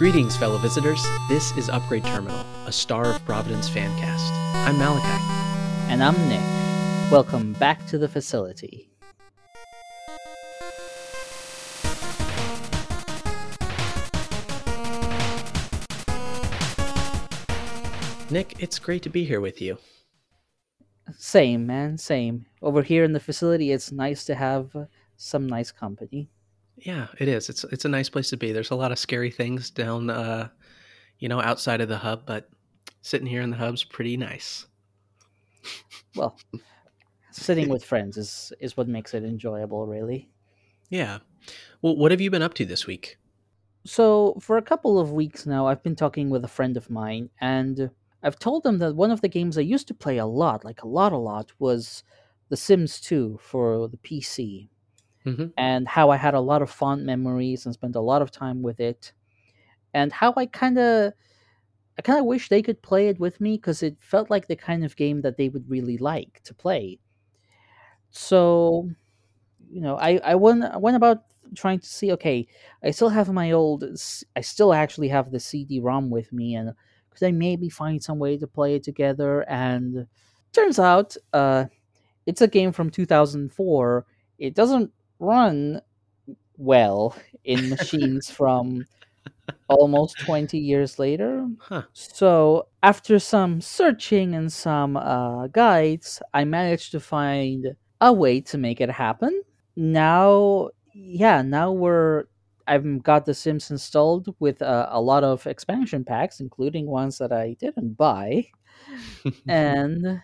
Greetings, fellow visitors. This is Upgrade Terminal, a Star of Providence fan cast. I'm Malachi. And I'm Nick. Welcome back to the facility. Nick, it's great to be here with you. Same, man, same. Over here in the facility, it's nice to have some nice company. Yeah, it is. It's it's a nice place to be. There's a lot of scary things down, uh, you know, outside of the hub, but sitting here in the hub's pretty nice. Well, sitting with friends is is what makes it enjoyable, really. Yeah. Well, what have you been up to this week? So, for a couple of weeks now, I've been talking with a friend of mine, and I've told them that one of the games I used to play a lot, like a lot, a lot, was The Sims 2 for the PC hmm and how I had a lot of fond memories and spent a lot of time with it, and how I kind of I kind of wish they could play it with me because it felt like the kind of game that they would really like to play. So, you know, I I went I went about trying to see. Okay, I still have my old. I still actually have the CD-ROM with me, and could I maybe find some way to play it together? And turns out, uh, it's a game from 2004. It doesn't run well in machines from almost 20 years later. Huh. So, after some searching and some uh, guides, I managed to find a way to make it happen. Now, yeah, now we're. I've got The Sims installed with uh, a lot of expansion packs, including ones that I didn't buy. And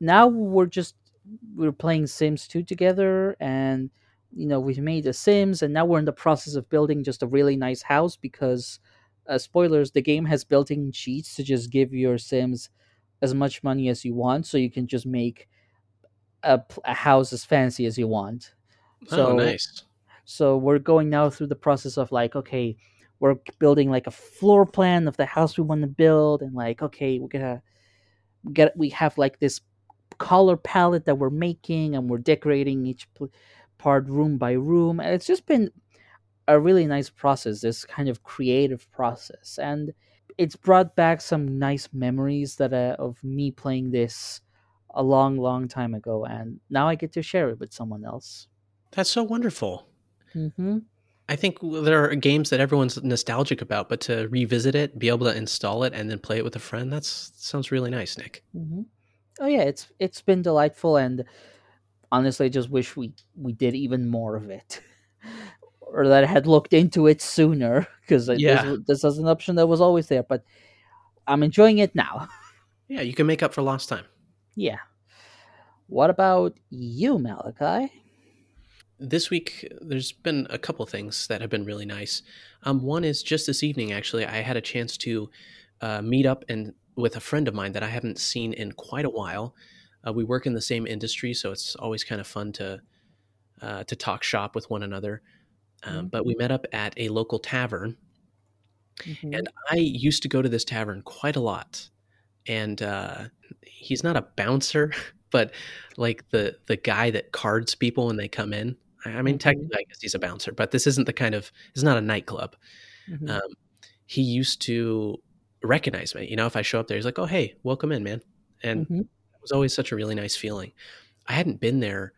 now we're just we're playing Sims 2 together and you know we've made the Sims and now we're in the process of building just a really nice house because uh, spoilers the game has built-in cheats to just give your Sims as much money as you want so you can just make a house as fancy as you want. oh, So nice. so we're going now through the process of like, okay, we're building like a floor plan of the house we want to build, and like, okay, we're gonna get we have like this color palette that we're making, and we're decorating each pl- part room by room, and it's just been a really nice process. This kind of creative process, and it's brought back some nice memories that uh, of me playing this a long, long time ago, and now I get to share it with someone else. That's so wonderful. hmm I think there are games that everyone's nostalgic about, but to revisit it, be able to install it, and then play it with a friend, that's sounds really nice, Nick. hmm Oh yeah, it's it's been delightful, and honestly, I just wish we we did even more of it, or that I had looked into it sooner, because this Yeah. this is an option that was always there. But I'm enjoying it now. Yeah, you can make up for lost time. yeah. What about you, Malachi? This week, there's been a couple things that have been really nice. Um, one is just this evening, actually, I had a chance to uh, meet up and with a friend of mine that I haven't seen in quite a while. Uh, we work in the same industry, so it's always kind of fun to uh, to talk shop with one another. Um, Mhm. but we met up at a local tavern, Mhm. and I used to go to this tavern quite a lot. And uh, he's not a bouncer, but like the the guy that cards people when they come in. I mean, Mhm. technically, I guess he's a bouncer, but this isn't the kind of. It's not a nightclub. Mhm. Um, he used to recognize me. You know, if I show up there, he's like, "Oh, hey, welcome in, man," and Mhm. it was always such a really nice feeling. I hadn't been there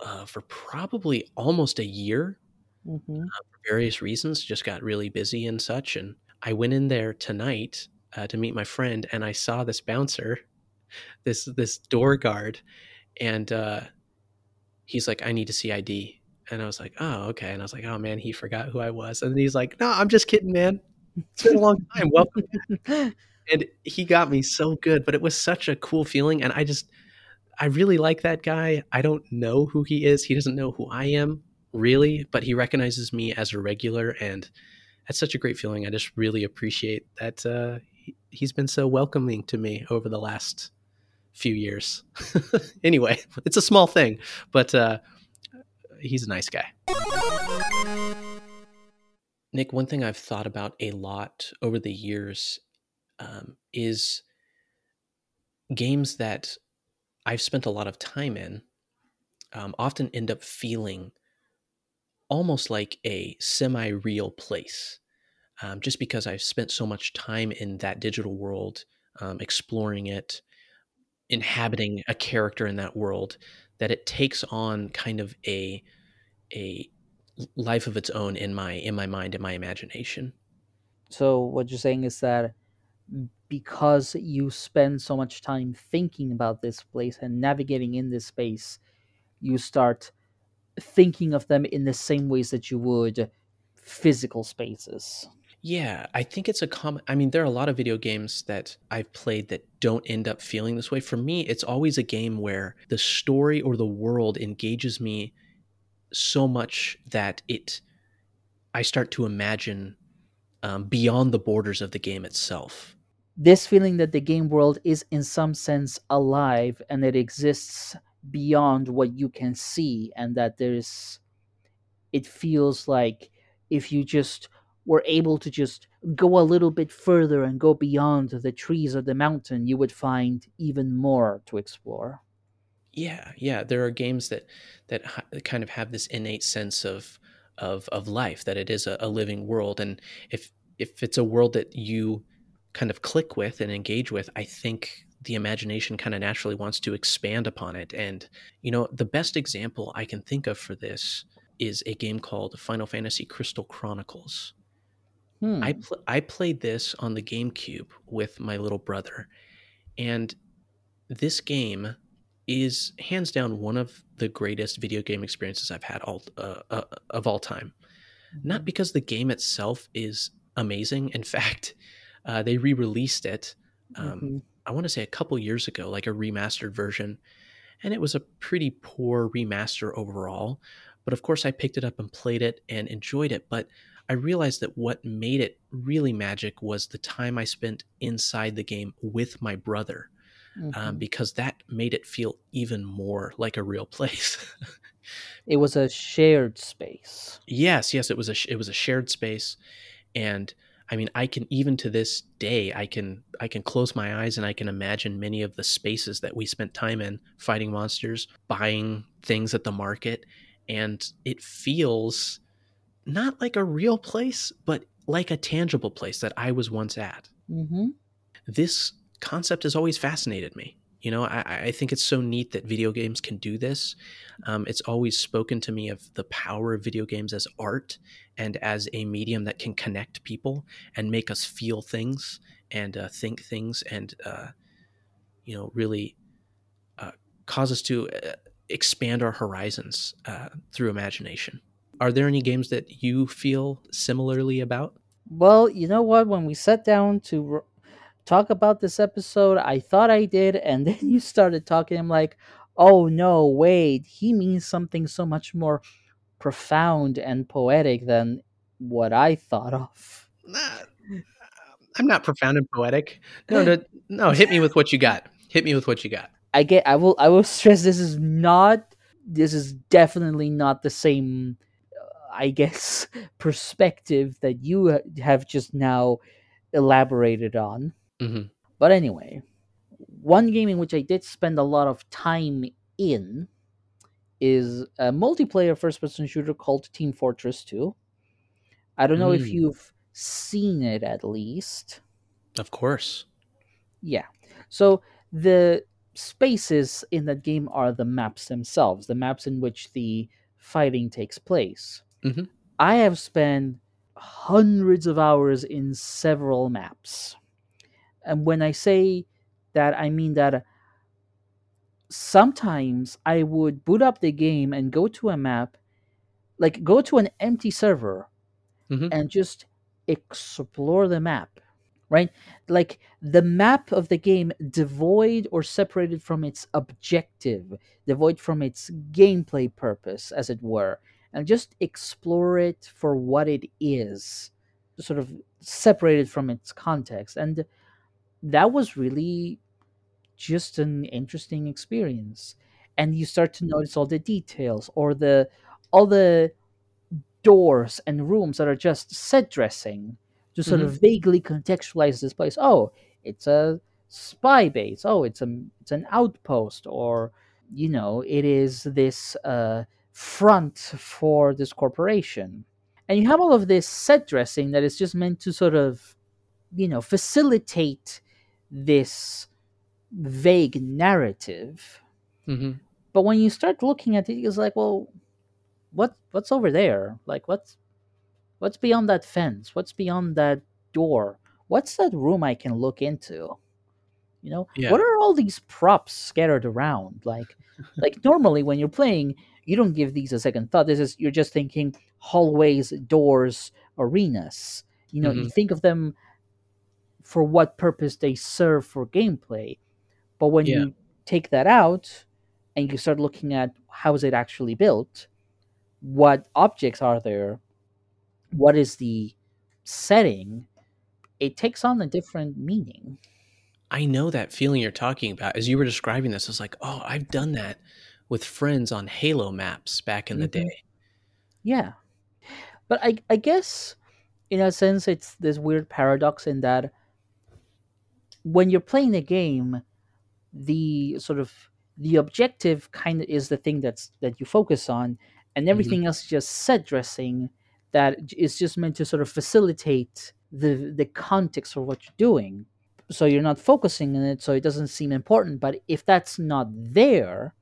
uh, for probably almost a year Mhm. for various reasons. Just got really busy and such, and I went in there tonight uh, to meet my friend, and I saw this bouncer, this this door guard, and uh, he's like, "I need to see ID." And I was like, "Oh, okay." And I was like, "Oh man, he forgot who I was." And he's like, "No, I'm just kidding, man. It's been a long time. Welcome." and he got me so good but it was such a cool feeling and i just i really like that guy. I don't know who he is. He doesn't know who i am really but he recognizes me as a regular and that's such a great feeling. I just really appreciate that uh, he, he's been so welcoming to me over the last few years. Anyway it's a small thing but uh, he's a nice guy nick one thing i've thought about a lot over the years um, is games that I've spent a lot of time in um, often end up feeling almost like a semi real place. um, just because I've spent so much time in that digital world, um, exploring it, inhabiting a character in that world, that it takes on kind of a a life of its own in my in my mind in my imagination. So what you're saying is that because you spend so much time thinking about this place and navigating in this space, you start thinking of them in the same ways that you would physical spaces. Yeah, I think it's a common. I mean, there are a lot of video games that I've played that don't end up feeling this way. For me, it's always a game where the story or the world engages me so much that it, I start to imagine um, beyond the borders of the game itself. This feeling that the game world is in some sense alive and it exists beyond what you can see, and that there's, it feels like if you just were able to just go a little bit further and go beyond the trees of the mountain, you would find even more to explore. Yeah, yeah, there are games that that kind of have this innate sense of of of life that it is a, a living world, and if if it's a world that you kind of click with and engage with, I think the imagination kind of naturally wants to expand upon it. And you know, the best example I can think of for this is a game called Final Fantasy Crystal Chronicles. Hmm. I pl- I played this on the GameCube with my little brother, and this game is hands down one of the greatest video game experiences I've had all uh, uh, of all time. Not Mhm. because the game itself is amazing. In fact, uh, they re-released it. Um, Mhm. I want to say a couple years ago, like a remastered version, and it was a pretty poor remaster overall. But of course, I picked it up and played it and enjoyed it. But I realized that what made it really magic was the time I spent inside the game with my brother, um, Mhm. because that made it feel even more like a real place. It was a shared space. yes, yes, it was a sh- it was a shared space, and I mean, I can even to this day, I can I can close my eyes and I can imagine many of the spaces that we spent time in fighting monsters, buying things at the market, and it feels not like a real place, but like a tangible place that I was once at. hmm This concept has always fascinated me. You know, I, I think it's so neat that video games can do this. Um, it's always spoken to me of the power of video games as art and as a medium that can connect people and make us feel things and uh, think things and, uh, you know, really uh, cause us to uh, expand our horizons uh, through imagination. Are there any games that you feel similarly about? Well, you know what? When we sat down to talk about this episode, I thought I did, and then you started talking. I'm like, oh no, wait, he means something so much more profound and poetic than what I thought of. Nah, I'm not profound and poetic. No, no, no. Hit me with what you got. Hit me with what you got. I get. I will. I will stress. This is not. This is definitely not the same. uh, I guess perspective that you have just now elaborated on. Hmm But anyway, one game in which I did spend a lot of time in is a multiplayer first person shooter called Team Fortress 2. I don't know if Mm, you've seen it at least. of course. Yeah. So the spaces in that game are the maps themselves, the maps in which the fighting takes place. Mhm. I have spent hundreds of hours in several maps. And when I say that, I mean that sometimes I would boot up the game and go to a map, like go to an empty server Mhm. and just explore the map, right? Like the map of the game devoid or separated from its objective, devoid from its gameplay purpose, as it were, and just explore it for what it is, sort of separated from its context. And that was really just an interesting experience. And you start to notice all the details or the all the doors and rooms that are just set dressing to sort Mhm. of vaguely contextualize this place. Oh it's a spy base. Oh it's a it's an outpost. Or you know it is this uh front for this corporation. And you have all of this set dressing that is just meant to sort of you know facilitate this vague narrative hmm but when you start looking at it it's like well what what's over there? Like what's what's beyond that fence? What's beyond that door? What's that room i can look into? You know Yeah. what are all these props scattered around? Like like normally when you're playing you don't give these a second thought. This is you're just thinking hallways doors arenas. You know you think of them for what purpose they serve for gameplay but when Yeah. you take that out and you start looking at how is it actually built what objects are there what is the setting it takes on a different meaning I know that feeling you're talking about. As you were describing this, I was like, oh, I've done that with friends on Halo maps back in the Mhm. day. Yeah. But I I guess in a sense it's this weird paradox in that when you're playing a game, the sort of the objective kind of is the thing that's that you focus on and mm-hmm. everything else is just set dressing that is just meant to sort of facilitate the the context for what you're doing. So you're not focusing on it so it doesn't seem important, but if that's not there,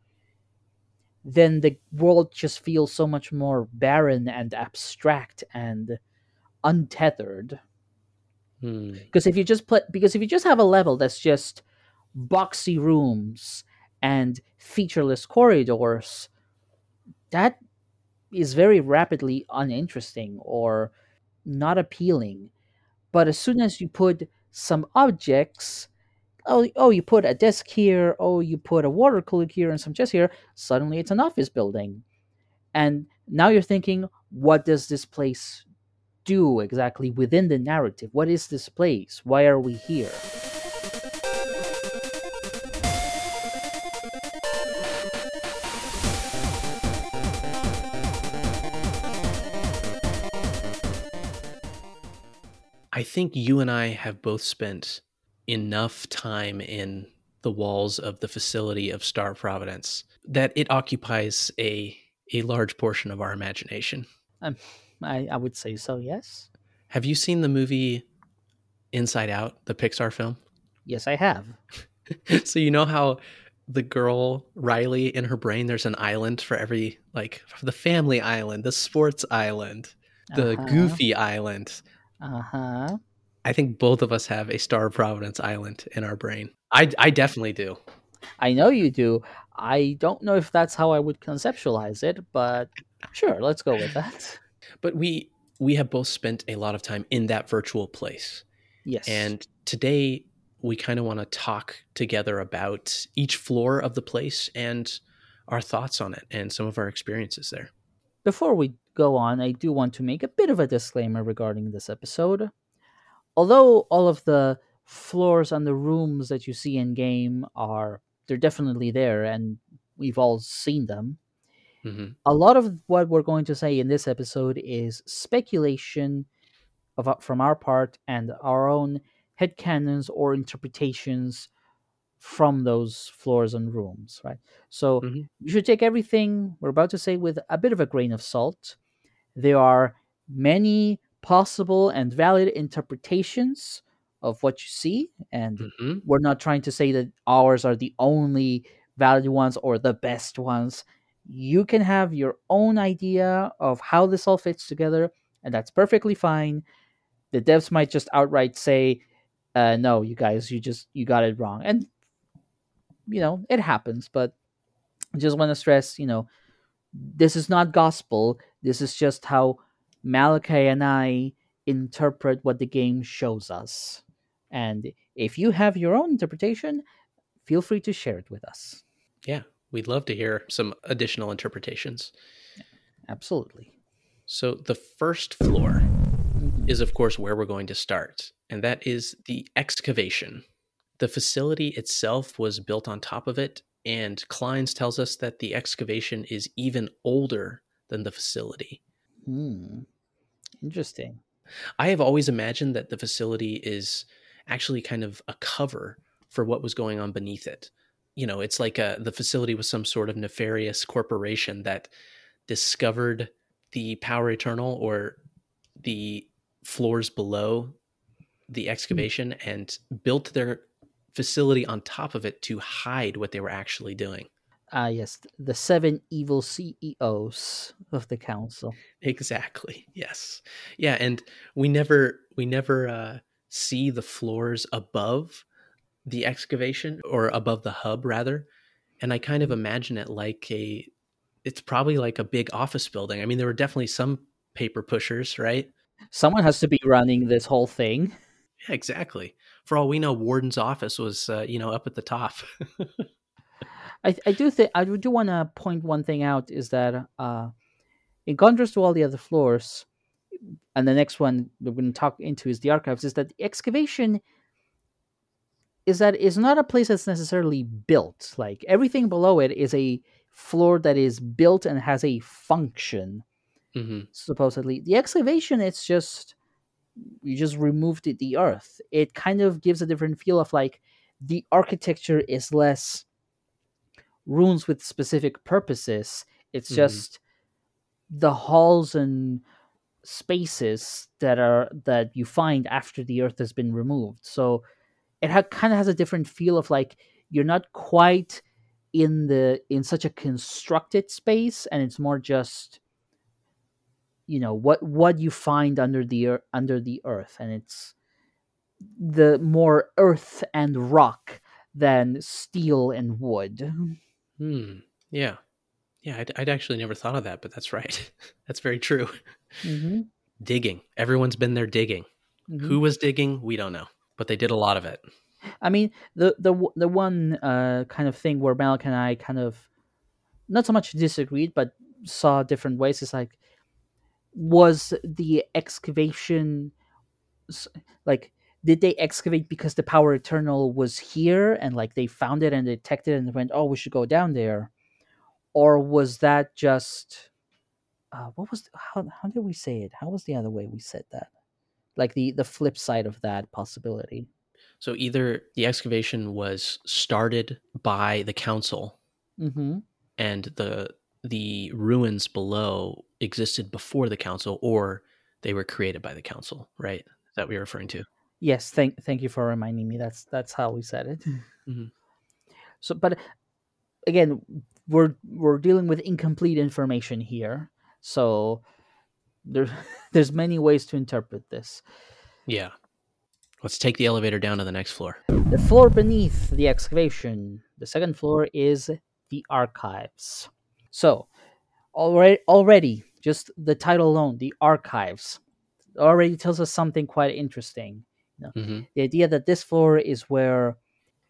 then the world just feels so much more barren and abstract and untethered Hmm. because if you just put, because if you just have a level that's just boxy rooms and featureless corridors that is very rapidly uninteresting or not appealing but as soon as you put some objects oh, oh you put a desk here oh you put a water cooler here and some chairs here suddenly it's an office building and now you're thinking what does this place do exactly within the narrative? What is this place? Why are we here? I think you and I have both spent enough time in the walls of the facility of Star Providence that it occupies a a large portion of our imagination. I, I would say so yes Have you seen the movie Inside Out, the Pixar film? yes i have so you know how the girl Riley in her brain there's an island for every like the family island, the sports island, the Uh-huh. goofy island. uh-huh I think both of us have a Star of Providence island in our brain. I I definitely do. i know you do i don't know if that's how i would conceptualize it but sure let's go with that But we we have both spent a lot of time in that virtual place. yes And today we kind of want to talk together about each floor of the place and our thoughts on it and some of our experiences there. Before we go on, I do want to make a bit of a disclaimer regarding this episode. Although all of the floors and the rooms that you see in game are they're definitely there and we've all seen them. Hmm A lot of what we're going to say in this episode is speculation of from our part and our own headcanons or interpretations from those floors and rooms, right? So Mhm. you should take everything we're about to say with a bit of a grain of salt. There are many possible and valid interpretations of what you see, and hmm we're not trying to say that ours are the only valid ones or the best ones. You can have your own idea of how this all fits together, and that's perfectly fine. The devs might just outright say, uh, "No, you guys, you just you got it wrong," and you know it happens. But I just want to stress, you know, this is not gospel. This is just how Malachi and I interpret what the game shows us. And if you have your own interpretation, feel free to share it with us. Yeah, we'd love to hear some additional interpretations. Absolutely. So the first floor is of course where we're going to start, and that is the excavation. The facility itself was built on top of it, and Kleins tells us that the excavation is even older than the facility. Hmm. Interesting. I have always imagined that the facility is actually kind of a cover for what was going on beneath it. You know, it's like a, the facility was some sort of nefarious corporation that discovered the power eternal or the floors below the excavation and built their facility on top of it to hide what they were actually doing. Ah, yes, the seven evil CEOs of the council. Exactly. Yes. Yeah, and we never we never uh, see the floors above the excavation or above the hub rather, and I kind of imagine it like a it's probably like a big office building. I mean, there were definitely some paper pushers, right? Someone has to be running this whole thing. Yeah, exactly. For all we know, Warden's office was, uh, you know, up at the top. I, I do think I do want to point one thing out is that uh, in contrast to all the other floors, and the next one we're going to talk into is the archives, is that the excavation is that is not a place that's necessarily built. Like everything below it is a floor that is built and has a function. mm-hmm. Supposedly, the excavation it's just you just removed the, the earth. It kind of gives a different feel of like the architecture is less runes with specific purposes. It's Mhm. just the halls and spaces that are that you find after the earth has been removed. So it ha- kind of has a different feel of like you're not quite in the in such a constructed space and it's more just you know what what you find under the under the earth and it's the more earth and rock than steel and wood Hmm. Yeah. Yeah, I'd, I'd actually never thought of that, but that's right. that's very true. mm-hmm. Digging. Everyone's been there digging. Who was digging? We don't know, but they did a lot of it. I mean, the the the one uh, kind of thing where Malik and I kind of not so much disagreed, but saw different ways is like, was the excavation like did they excavate because the power eternal was here and like they found it and detected it and went, oh, we should go down there, or was that just uh, what was how how did we say it? How was the other way we said that? Like the the flip side of that possibility. So either the excavation was started by the council Mm-hmm. and the the ruins below existed before the council or they were created by the council, right? That what you're referring to? Yes, thank thank you for reminding me. That's that's how we said it. Mhm. So, but again, we're we're dealing with incomplete information here, so there there's many ways to interpret this. Yeah. Let's take the elevator down to the next floor. The floor beneath the excavation, the second floor is the archives. So, already already just the title alone, the archives, already tells us something quite interesting. hmm the idea that this floor is where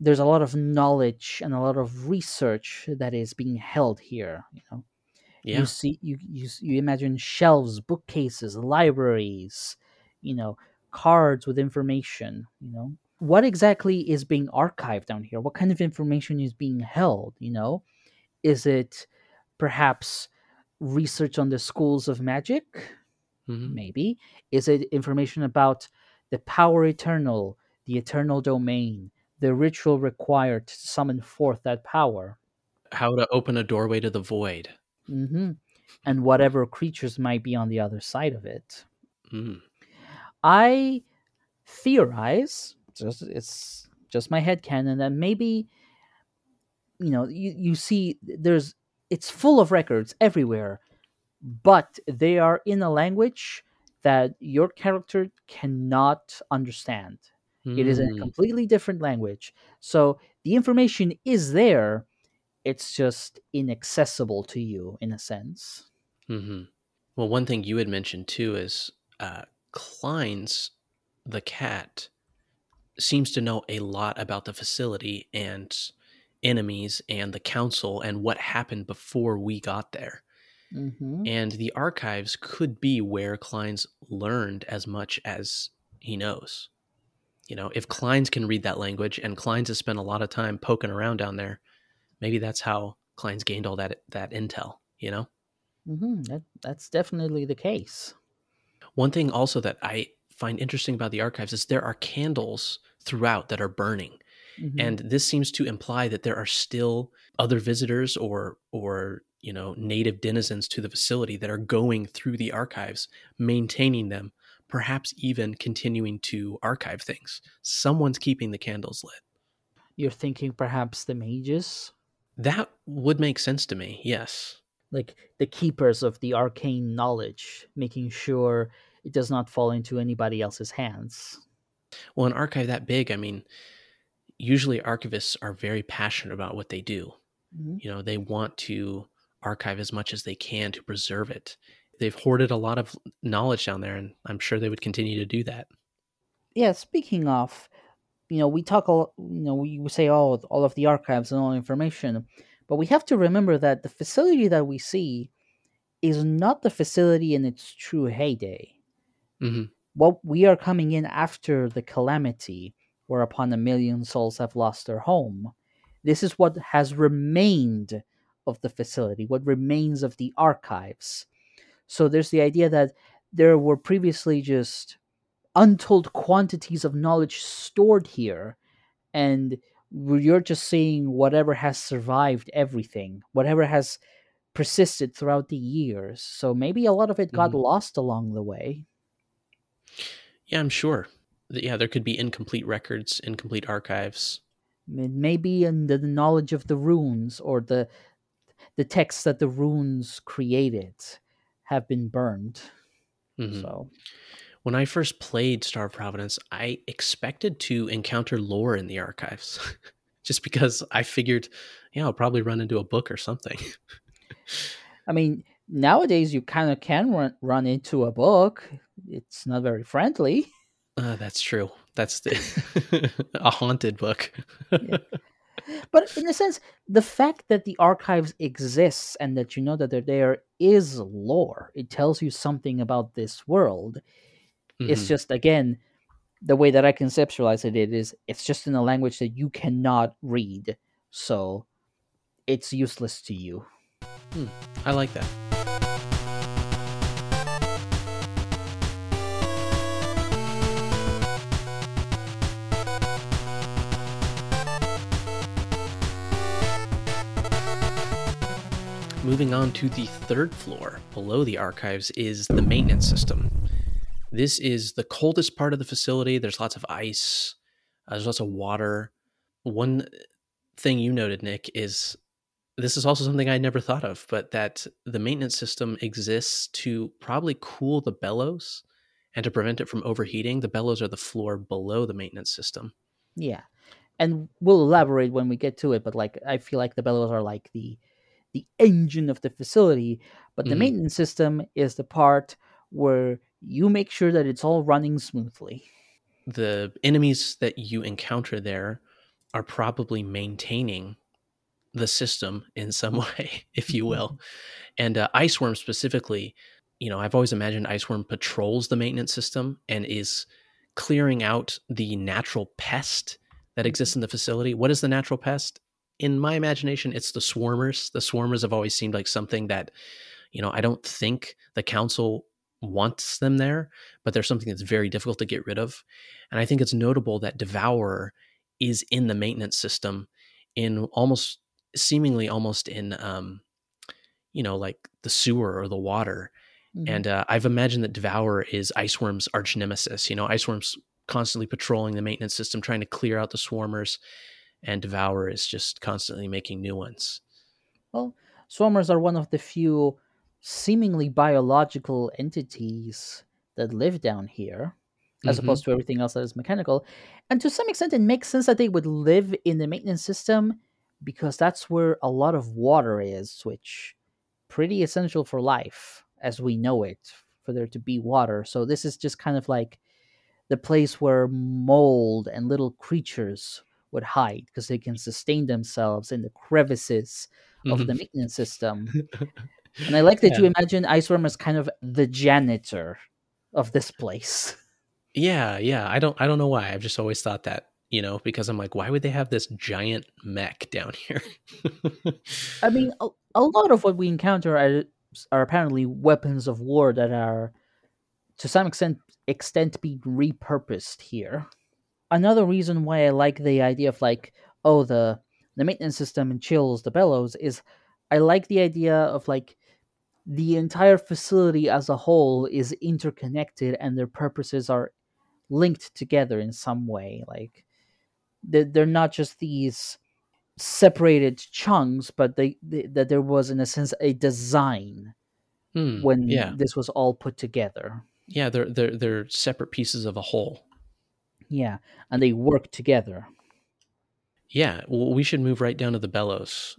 there's a lot of knowledge and a lot of research that is being held here you know Yeah. you see you, you you imagine shelves bookcases libraries you know cards with information you know? What exactly is being archived down here? What kind of information is being held you know? Is it perhaps research on the schools of magic? Hmm maybe. Is it information about the power eternal the eternal domain the ritual required to summon forth that power? How to open a doorway to the void. Hmm and whatever creatures might be on the other side of it Mm. i theorize just it's just my head canon that maybe you know you, you see there's it's full of records everywhere but they are in a language that your character cannot understand It is a Mm. completely different language. So the information is there. It's just inaccessible to you in a sense. hmm Well, one thing you had mentioned too is uh, Klein's, the cat, seems to know a lot about the facility and enemies and the council and what happened before we got there. Mm-hmm. And the archives could be where Klein's learned as much as he knows. You know, if Klein's can read that language and Klein's has spent a lot of time poking around down there, maybe that's how Klein's gained all that that intel, you know? Mm-hmm. That, that's definitely the case. One thing also that I find interesting about the archives is there are candles throughout that are burning. Mhm. And this seems to imply that there are still other visitors or or you know native denizens to the facility that are going through the archives, maintaining them perhaps even continuing to archive things. Someone's keeping the candles lit. You're thinking perhaps the mages? That would make sense to me, yes. Like the keepers of the arcane knowledge, making sure it does not fall into anybody else's hands. Well, an archive that big, I mean, usually archivists are very passionate about what they do. Mm-hmm. You know, they want to archive as much as they can to preserve it. They've hoarded a lot of knowledge down there, and I'm sure they would continue to do that. Yeah, speaking of, you know, we talk, all, you know, we say all all of the archives and all information, but we have to remember that the facility that we see is not the facility in its true heyday. Mm-hmm. What we are coming in after the calamity, whereupon a million souls have lost their home. This is what has remained of the facility, what remains of the archives. So there's the idea that there were previously just untold quantities of knowledge stored here, and you're just seeing whatever has survived everything, whatever has persisted throughout the years. So maybe a lot of it got mm-hmm. lost along the way. Yeah, I'm sure. Yeah, there could be incomplete records, incomplete archives. Maybe in the knowledge of the runes or the the texts that the runes created have been burned. Mm-hmm. So when I first played Star of Providence, I expected to encounter lore in the archives. Just because I figured, yeah, I'll probably run into a book or something. I mean, nowadays you kind of can run, run into a book. It's not very friendly. Uh, that's true. That's the a haunted book. yeah. But in a sense, the fact that the archives exists and that you know that they're there is lore. It tells you something about this world. Mm-hmm. It's just again the way that I conceptualize it, it is it's just in a language that you cannot read, so it's useless to you. Hmm. I like that. Moving on to the third floor below the archives is the maintenance system. This is the coldest part of the facility. There's lots of ice, uh, there's lots of water. One thing you noted, Nick, is this is also something I never thought of, but that the maintenance system exists to probably cool the bellows and to prevent it from overheating. The bellows are the floor below the maintenance system. Yeah. And we'll elaborate when we get to it, but like I feel like the bellows are like the the engine of the facility, but the mm-hmm. maintenance system is the part where you make sure that it's all running smoothly. The enemies that you encounter there are probably maintaining the system in some way, if you will. and uh, Iceworm specifically, you know, I've always imagined Iceworm patrols the maintenance system and is clearing out the natural pest that exists in the facility. What is the natural pest? in my imagination, it's the swarmers. The swarmers have always seemed like something that, you know, I don't think the council wants them there, but they're something that's very difficult to get rid of. And I think it's notable that Devourer is in the maintenance system in almost seemingly almost in um you know like the sewer or the water mm-hmm. and uh, i've imagined that devourer is iceworm's arch nemesis you know iceworm's constantly patrolling the maintenance system trying to clear out the swarmers and Devour is just constantly making new ones. Well, swarmers are one of the few seemingly biological entities that live down here, as mm-hmm. opposed to everything else that is mechanical. And to some extent, it makes sense that they would live in the maintenance system because that's where a lot of water is, which pretty essential for life as we know it, for there to be water. So this is just kind of like the place where mold and little creatures would hide because they can sustain themselves in the crevices mm-hmm. of the mm-hmm. maintenance system. and I like that yeah. you imagine Iceworm as kind of the janitor of this place. Yeah, yeah. I don't I don't know why. I've just always thought that, you know, because I'm like, why would they have this giant mech down here? I mean, a, a lot of what we encounter are, are apparently weapons of war that are to some extent extent being repurposed here another reason why I like the idea of like, oh, the the maintenance system and chills the bellows is I like the idea of like the entire facility as a whole is interconnected and their purposes are linked together in some way like they're, they're not just these separated chunks but they, they that there was in a sense a design Hmm, when yeah, this was all put together yeah. They're they're they're separate pieces of a whole. yeah and they work together Yeah, well, we should move right down to the bellows.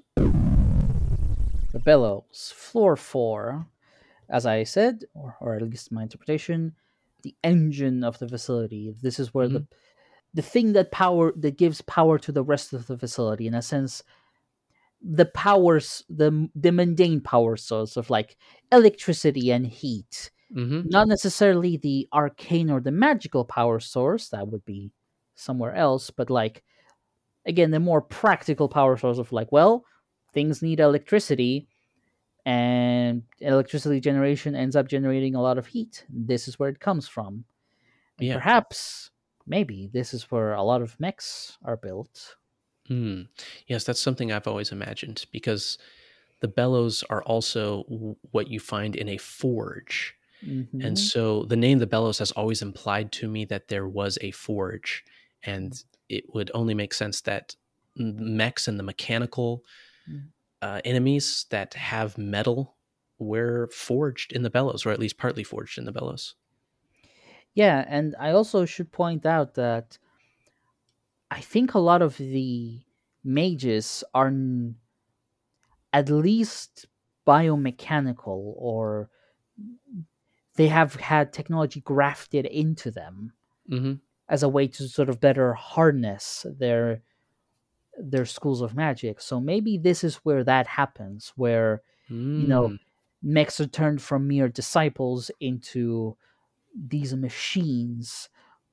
The bellows. Floor four. As i said or, or at least my interpretation the engine of the facility. This is where the the thing that power that gives power to the rest of the facility. In a sense the powers the the mundane power source of like electricity and heat. Mm-hmm. not necessarily the arcane or the magical power source. That would be somewhere else. But like again the more practical power source of like well things need electricity and electricity generation ends up generating a lot of heat this is where it comes from Yeah. perhaps maybe this is where a lot of mechs are built Mm. Yes, that's something I've always imagined because the bellows are also what you find in a forge. Mhm. And so the name the bellows has always implied to me that there was a forge. And it would only make sense that mechs and the mechanical Mm. uh, enemies that have metal were forged in the bellows, or at least partly forged in the bellows. Yeah, and I also should point out that I think a lot of the mages are n- at least biomechanical or they have had technology grafted into them hmm as a way to sort of better harness their their schools of magic. So maybe this is where that happens where you know mm. mechs are turned from mere disciples into these machines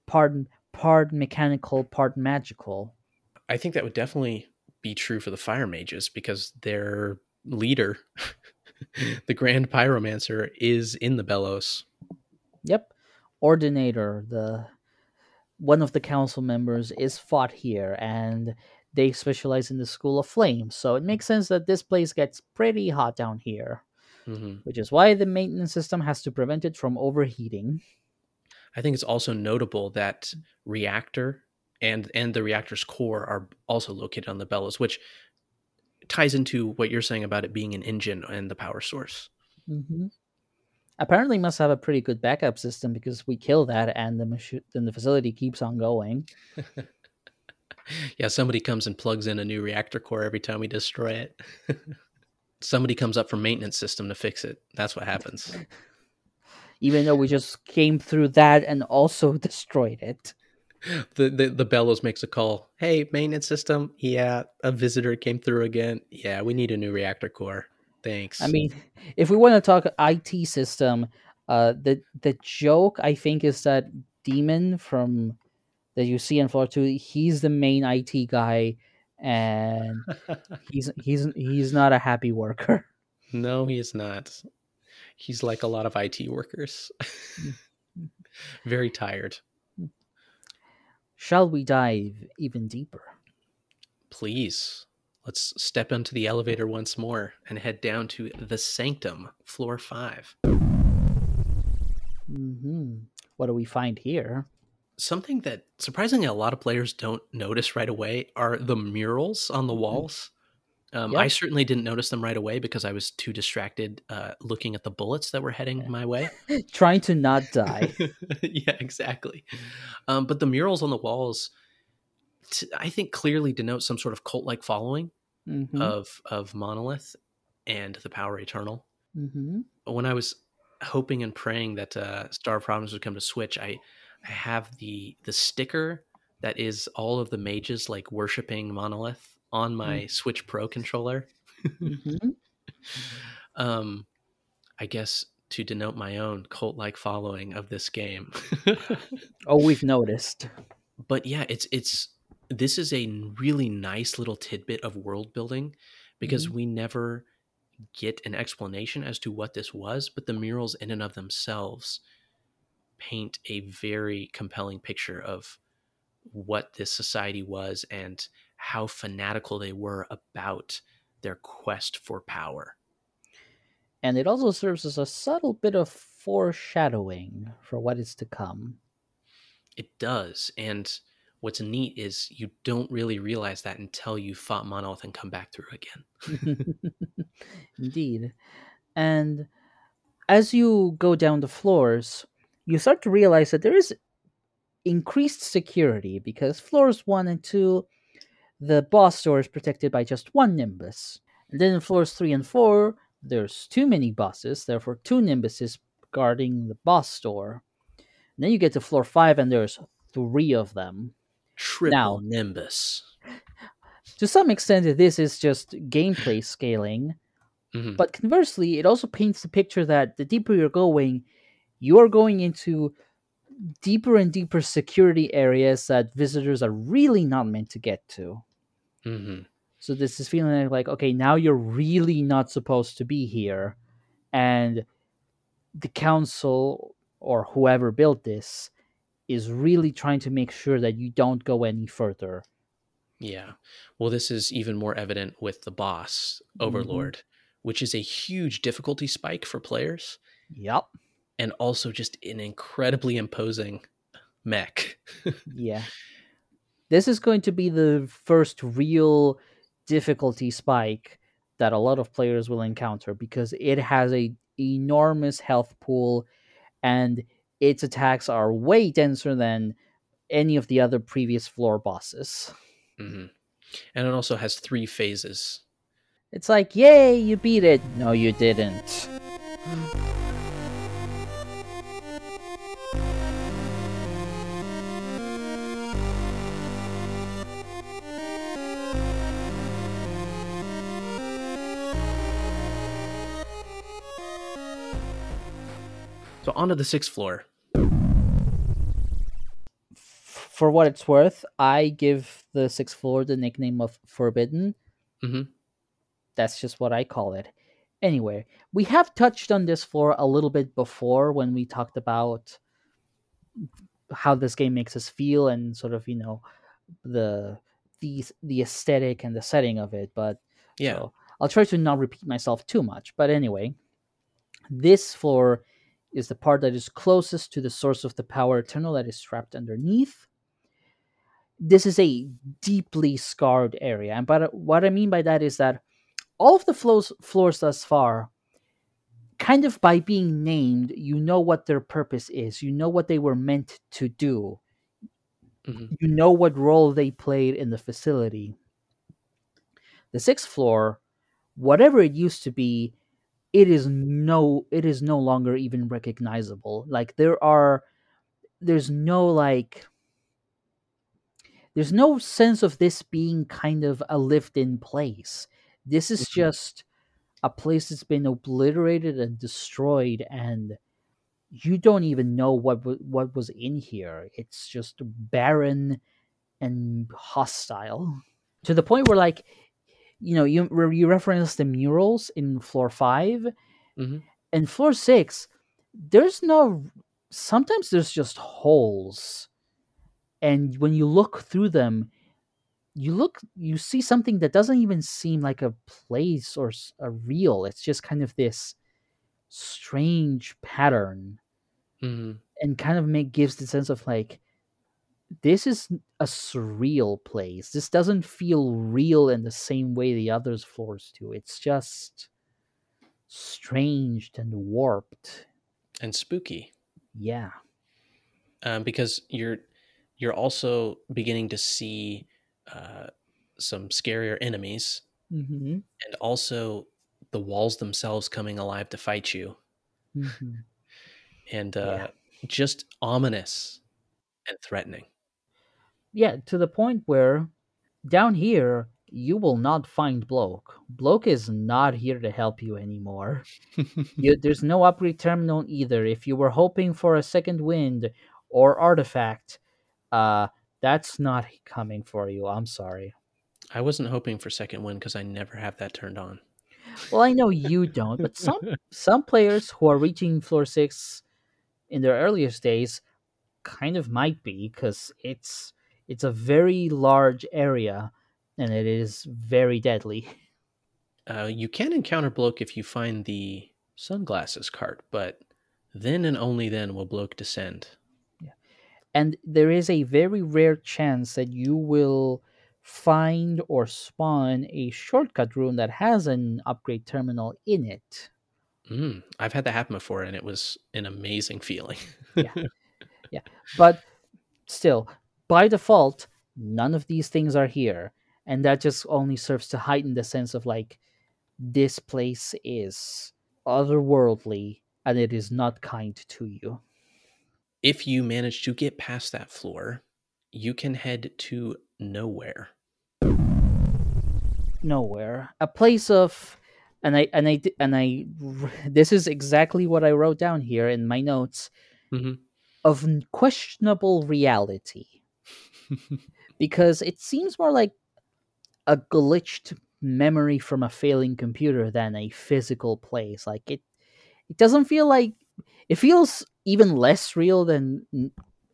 part part mechanical part magical I think that would definitely be true for the fire mages because their leader, the Grand Pyromancer, is in the bellows. yep ordinator the one of the council members is fought here and they specialize in the school of flame so it makes sense that this place gets pretty hot down here hmm which is why the maintenance system has to prevent it from overheating I think it's also notable that reactor and and the reactor's core are also located on the bellows, which ties into what you're saying about it being an engine and the power source. hmm Apparently, must have a pretty good backup system because we kill that, and the machi- then the facility keeps on going. Yeah, somebody comes and plugs in a new reactor core every time we destroy it. somebody comes up from maintenance system to fix it. That's what happens. Even though we just came through that and also destroyed it. the, the the bellows makes a call. Hey, maintenance system. Yeah, a visitor came through again. Yeah, we need a new reactor core. Thanks. I mean, if we want to talk IT system, uh, the the joke I think is that Demon from that you see in floor two, he's the main IT guy, and he's he's he's not a happy worker. no, he is not. He's like a lot of IT workers. Very tired. Shall we dive even deeper? Please, let's step into the elevator once more and head down to the sanctum, floor five. hmm What do we find here? Something that surprisingly a lot of players don't notice right away are the murals on the walls. Um. I certainly didn't notice them right away because I was too distracted uh, looking at the bullets that were heading my way. Trying to not die. yeah, exactly. Um, but the murals on the walls, t- I think, clearly denote some sort of cult-like following hmm of of Monolith and the Power Eternal. hmm When I was hoping and praying that uh, Star Problems would come to Switch, I have the the sticker that is all of the mages like worshiping Monolith on my Switch Pro controller. hmm Um, I guess to denote my own cult-like following of this game. Oh, we've noticed. but yeah, it's it's this is a really nice little tidbit of world building because we never get an explanation as to what this was, but the murals in and of themselves paint a very compelling picture of what this society was and how fanatical they were about their quest for power. and it also serves as a subtle bit of foreshadowing for what is to come. It does. And what's neat is you don't really realize that until you fought Monolith and come back through again. Indeed. And as you go down the floors, you start to realize that there is increased security because floors one and two, the boss door is protected by just one Nimbus. And then in floors three and four, there's too many bosses, therefore two Nimbuses guarding the boss door. And then you get to floor five and there's three of them. Triple Now- Nimbus. To some extent, this is just gameplay scaling, Mhm. but conversely, it also paints the picture that the deeper you're going, you're going into deeper and deeper security areas that visitors are really not meant to get to. Mhm. So this is feeling like, okay, now you're really not supposed to be here, and the council or whoever built this is really trying to make sure that you don't go any further. Yeah. Well, this is even more evident with the boss, Overlord, which is a huge difficulty spike for players Yep. And also just an incredibly imposing mech. Yeah. This is going to be the first real difficulty spike that a lot of players will encounter because it has a enormous health pool and its attacks are way denser than any of the other previous floor bosses. hmm And it also has three phases. It's like, yay, you beat it. No, you didn't. So onto the sixth floor. For what it's worth, I give the sixth floor the nickname of Forbidden. Mhm. That's just what I call it. Anyway, we have touched on this floor a little bit before when we talked about how this game makes us feel and sort of, you know, the the the aesthetic and the setting of it, but Yeah. so I'll try to not repeat myself too much. But anyway, this floor is the part that is closest to the source of the power eternal that is trapped underneath. This is a deeply scarred area. And but what I mean by that is that all of the floors floors thus far, kind of by being named, you know what their purpose is. You know what they were meant to do. Mhm. You know what role they played in the facility. The sixth floor, whatever it used to be, it is no it is no longer even recognizable. Like there are there's no like there's no sense of this being kind of a lived in place. This is Mhm. just a place that's been obliterated and destroyed and you don't even know what what was in here. It's just barren and hostile to the point where like you know you you reference the murals in floor 5 Mhm. and floor 6 there's no sometimes there's just holes and when you look through them you look you see something that doesn't even seem like a place or a real it's just kind of this strange pattern Mhm. and kind of make gives the sense of like this is a surreal place this doesn't feel real in the same way the others floors do it's just strange and warped And spooky. yeah um, because you're you're also beginning to see uh, some scarier enemies, mm-hmm. and also the walls themselves coming alive to fight you, Mm-hmm. and uh, just ominous and threatening. Yeah to the point where down here you will not find bloke bloke is not here to help you anymore you, there's no upgrade terminal either. If you were hoping for a second wind or artifact, uh, that's not coming for you. I'm sorry. I wasn't hoping for second wind because I never have that turned on. Well, I know you don't, but some some players who are reaching floor six in their earliest days kind of might be because it's it's a very large area and it is very deadly. Uh, you can encounter bloke if you find the sunglasses cart, but then and only then will Bloke descend. Yeah. and there is a very rare chance that you will find or spawn a shortcut room that has an upgrade terminal in it. Mm, I've had that happen before, and it was an amazing feeling. Yeah, yeah. But still, by default, none of these things are here. And that just only serves to heighten the sense of like, this place is otherworldly and it is not kind to you. if you manage to get past that floor, you can head to nowhere. Nowhere. A place of and I and I and I this is exactly what I wrote down here in my notes Mhm. of questionable reality because it seems more like a glitched memory from a failing computer than a physical place like it it doesn't feel like it feels even less real than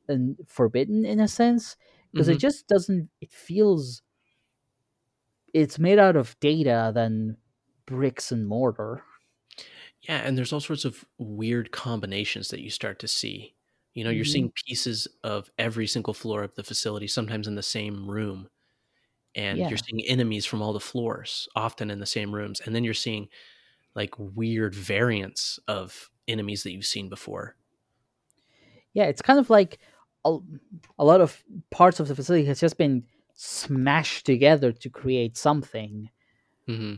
than forbidden in a sense because it Mhm. just doesn't it feels it's made out of data than bricks and mortar Yeah, and there's all sorts of weird combinations that you start to see. You know, you're Mhm. seeing pieces of every single floor of the facility, sometimes in the same room. And Yeah. you're seeing enemies from all the floors, often in the same rooms. And then you're seeing like weird variants of enemies that you've seen before. yeah it's kind of like a, a lot of parts of the facility has just been smashed together to create something hmm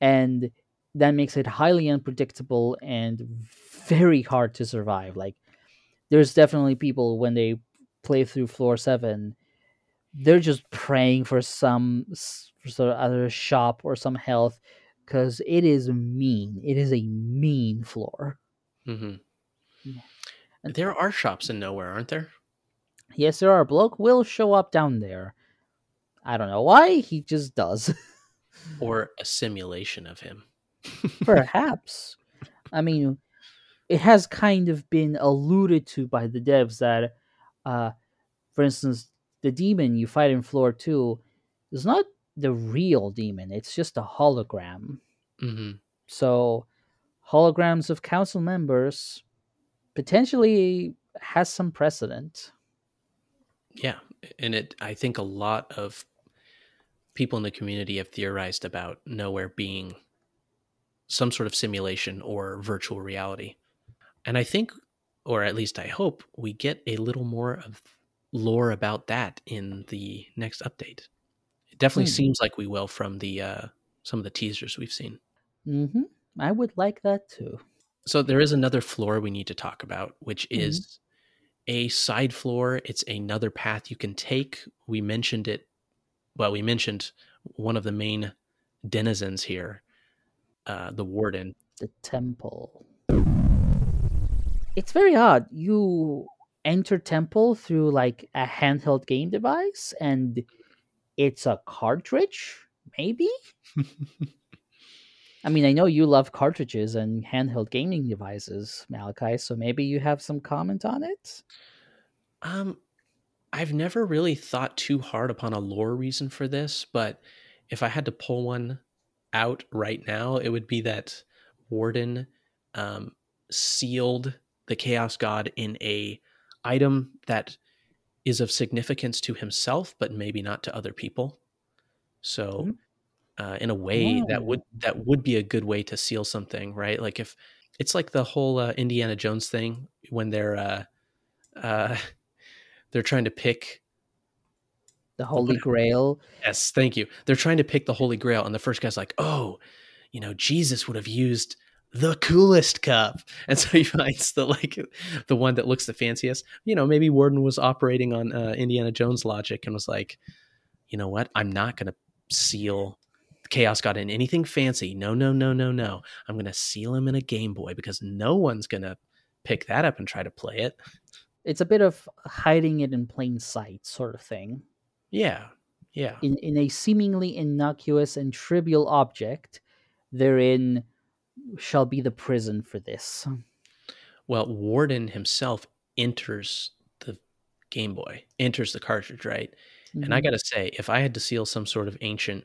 and that makes it highly unpredictable and very hard to survive like there's definitely people when they play through floor 7 they're just praying for some s- for some other shop or some health because it is mean it is a mean floor Mm-hmm. Yeah. And- There are shops in nowhere, aren't there? yes there are bloke will show up down there i don't know why he just does Or a simulation of him. Perhaps. I mean, it has kind of been alluded to by the devs that, uh, for instance, the demon you fight in floor two is not the real demon, it's just a hologram. hmm So, holograms of council members potentially has some precedent. Yeah, and it I think a lot of people in the community have theorized about nowhere being some sort of simulation or virtual reality. And I think or at least I hope we get a little more of lore about that in the next update. It definitely Hmm. seems like we will from the uh some of the teasers we've seen. hmm I would like that too. So there is another floor we need to talk about, which Mhm. is a side floor. It's another path you can take. We mentioned it. Well, we mentioned one of the main denizens here, uh, the warden. the temple. It's very odd. You enter temple through like a handheld game device and it's a cartridge, maybe? I mean, I know you love cartridges and handheld gaming devices, Malachi, so maybe you have some comment on it? Um, I've never really thought too hard upon a lore reason for this, but if I had to pull one out right now, it would be that Warden um, sealed the Chaos God in a item that is of significance to himself, but maybe not to other people. So, Mhm. uh, in a way, that Oh. would that would be a good way to seal something, right? Like if it's like the whole uh, Indiana Jones thing when they're uh, uh, they're trying to pick The Holy Grail. Yes, thank you. They're trying to pick the Holy Grail, and the first guy's like, "Oh, you know, Jesus would have used the coolest cup," and so he finds the like the one that looks the fanciest. You know, maybe Warden was operating on uh, Indiana Jones logic and was like, "You know what? I'm not going to seal Chaos God in anything fancy. No, no, no, no, no. I'm going to seal him in a Game Boy because no one's going to pick that up and try to play it." It's a bit of hiding it in plain sight sort of thing. Yeah, yeah. in, in a seemingly innocuous and trivial object, therein shall be the prison for this. Well, Warden himself enters the Game Boy, enters the cartridge, right? And I Mhm. got to say, if I had to seal some sort of ancient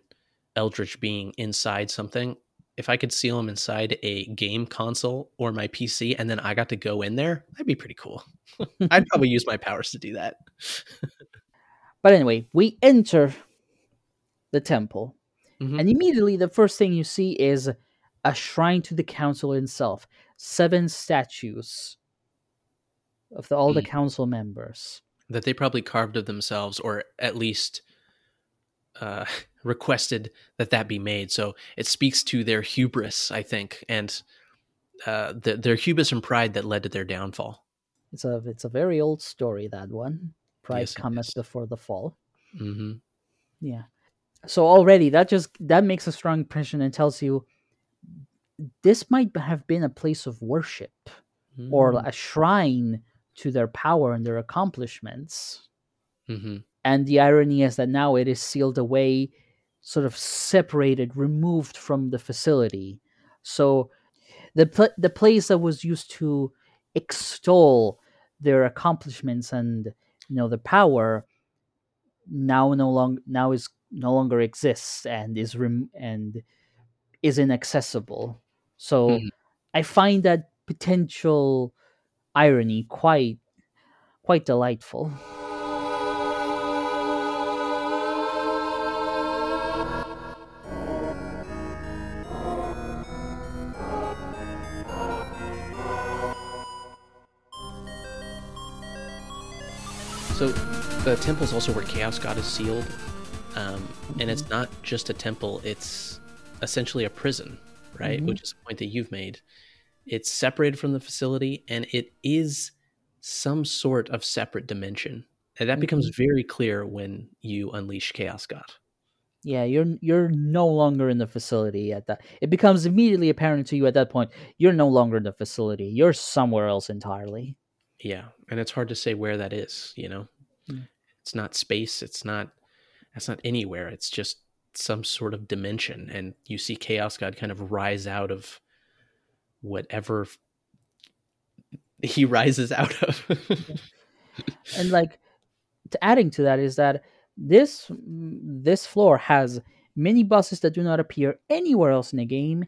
eldritch being inside something, if I could seal them inside a game console or my PC, and then I got to go in there, that'd be pretty cool. I'd probably use my powers to do that. but anyway, we enter the temple, Mhm. and immediately the first thing you see is a shrine to the council itself. Seven statues of the, all the Mm. council members. that they probably carved of themselves, or at least uh, requested that that be made. So it speaks to their hubris, I think, and uh, the, their hubris and pride that led to their downfall. It's a it's a very old story that one. Pride Yes, cometh before the fall. hmm Yeah. So already that just that makes a strong impression and tells you this might have been a place of worship or Mm. a shrine to their power and their accomplishments. hmm And the irony is that now it is sealed away, sort of separated, removed from the facility. So the pl- the place that was used to extol their accomplishments and you know the power now no long now is no longer exists and is rem- and is inaccessible. So Mhm. I find that potential irony quite quite delightful. So the temple is also where Chaos God is sealed, um, and it's not just a temple; it's essentially a prison, right? Mhm. Which is a point that you've made. It's separated from the facility, and it is some sort of separate dimension, and that becomes very clear when you unleash Chaos God. Yeah, you're you're no longer in the facility at that. It becomes immediately apparent to you at that point. You're no longer in the facility. You're somewhere else entirely. Yeah, and it's hard to say where that is. You know, Mm. it's not space. It's not. It's not anywhere. It's just some sort of dimension, and you see Chaos God kind of rise out of whatever he rises out of. And like, to adding to that is that this this floor has mini bosses that do not appear anywhere else in the game,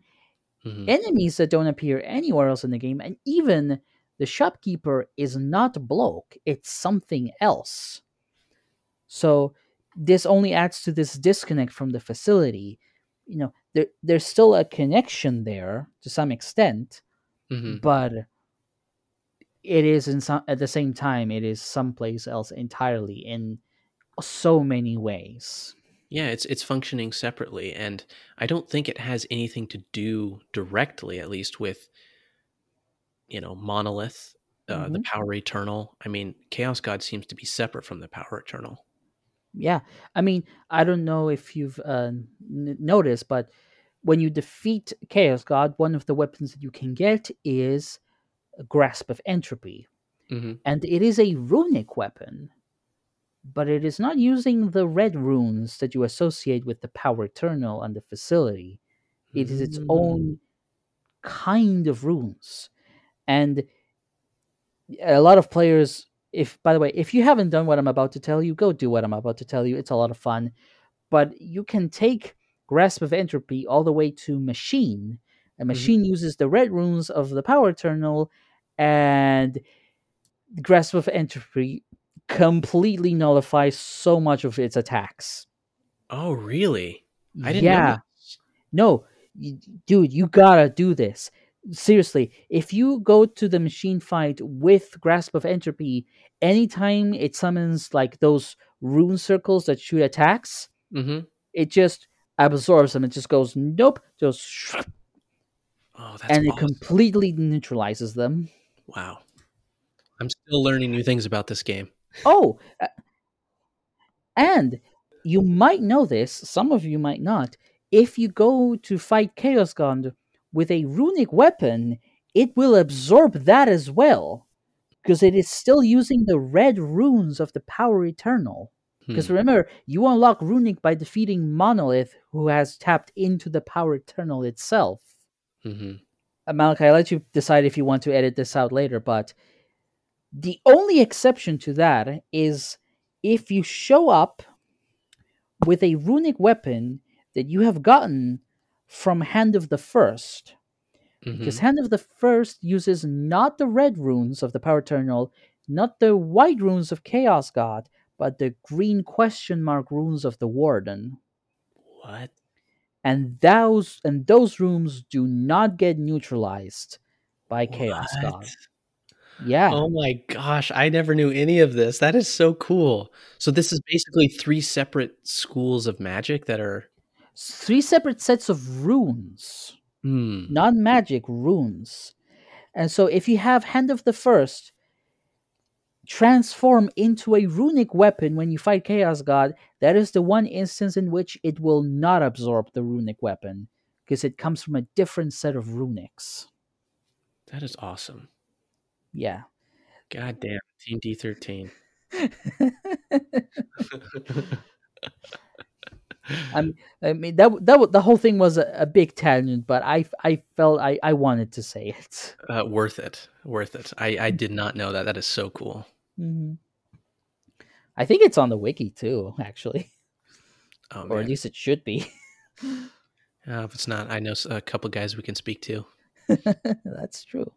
Mhm. enemies that don't appear anywhere else in the game, and even the shopkeeper is not bloke; it's something else. So this only adds to this disconnect from the facility. You know, there there's still a connection there to some extent, Mhm. but it is in some at the same time it is someplace else entirely in so many ways. Yeah, it's it's functioning separately, and I don't think it has anything to do directly, at least with you know monolith, uh, the Mhm. power eternal. I mean, Chaos God seems to be separate from the power eternal. Yeah, I mean, I don't know if you've uh, n- noticed, but when you defeat Chaos God, one of the weapons that you can get is a Grasp of Entropy, hmm and it is a runic weapon, but it is not using the red runes that you associate with the Power Eternal and the facility. It is its Mm. own kind of runes, and a lot of players. If by the way, if you haven't done what I'm about to tell you, go do what I'm about to tell you. It's a lot of fun, but you can take Grasp of Entropy all the way to Machine. A mm-hmm. machine uses the red runes of the Power Eternal, and Grasp of Entropy completely nullifies so much of its attacks. Oh, really? I didn't know yeah, no, y- dude, you gotta do this. Seriously, if you go to the machine fight with Grasp of Entropy, anytime it summons like those rune circles that shoot attacks, hmm it just absorbs them. It just goes nope, just Oh, that's and it completely neutralizes them. wow. I'm still learning new things about this game. Oh, and you might know this, some of you might not. If you go to fight Chaos God with a runic weapon, it will absorb that as well. Because it is still using the red runes of the Power Eternal. Because Hmm. remember, you unlock Runic by defeating Monolith, who has tapped into the Power Eternal itself. Mhm. Uh, Malachi, I'll let you decide if you want to edit this out later, but the only exception to that is if you show up with a runic weapon that you have gotten from Hand of the First. Because Mhm. Hand of the First uses not the red runes of the Power Eternal, not the white runes of Chaos God, but the green question mark runes of the Warden. What? And those and those runes do not get neutralized by Chaos What? God. Yeah. Oh my gosh, I never knew any of this. That is so cool. So this is basically three separate schools of magic that are Three separate sets of runes. hmm. not magic runes. And so if you have Hand of the First transform into a runic weapon when you fight Chaos God, that is the one instance in which it will not absorb the runic weapon because it comes from a different set of runics. That is awesome. Yeah. God damn, Team D13. I mean that that the whole thing was a, a big tangent, but I I felt I I wanted to say it. uh, worth it. Worth it. I, I did not know that. That is so cool. Mhm. I think it's on the wiki too, actually, Oh, or at least it should be. Uh, if it's not, I know a couple guys we can speak to. That's true.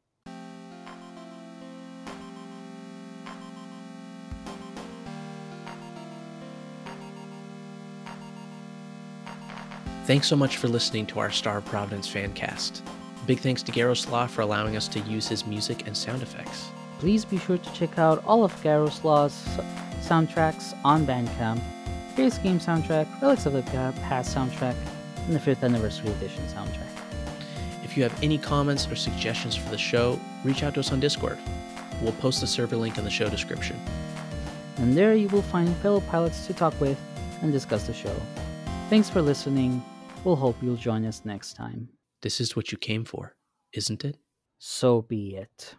Thanks so much for listening to our Star Providence fan cast. Big thanks to Garoslaw for allowing us to use his music and sound effects. Please be sure to check out all of Garoslaw's soundtracks on Bandcamp. Base Game soundtrack, Relics of the Past soundtrack, and the 5th Anniversary Edition soundtrack. If you have any comments or suggestions for the show, reach out to us on Discord. We'll post the server link in the show description. And there you will find fellow pilots to talk with and discuss the show. Thanks for listening. We'll hope you'll join us next time. This is what you came for, isn't it? So be it.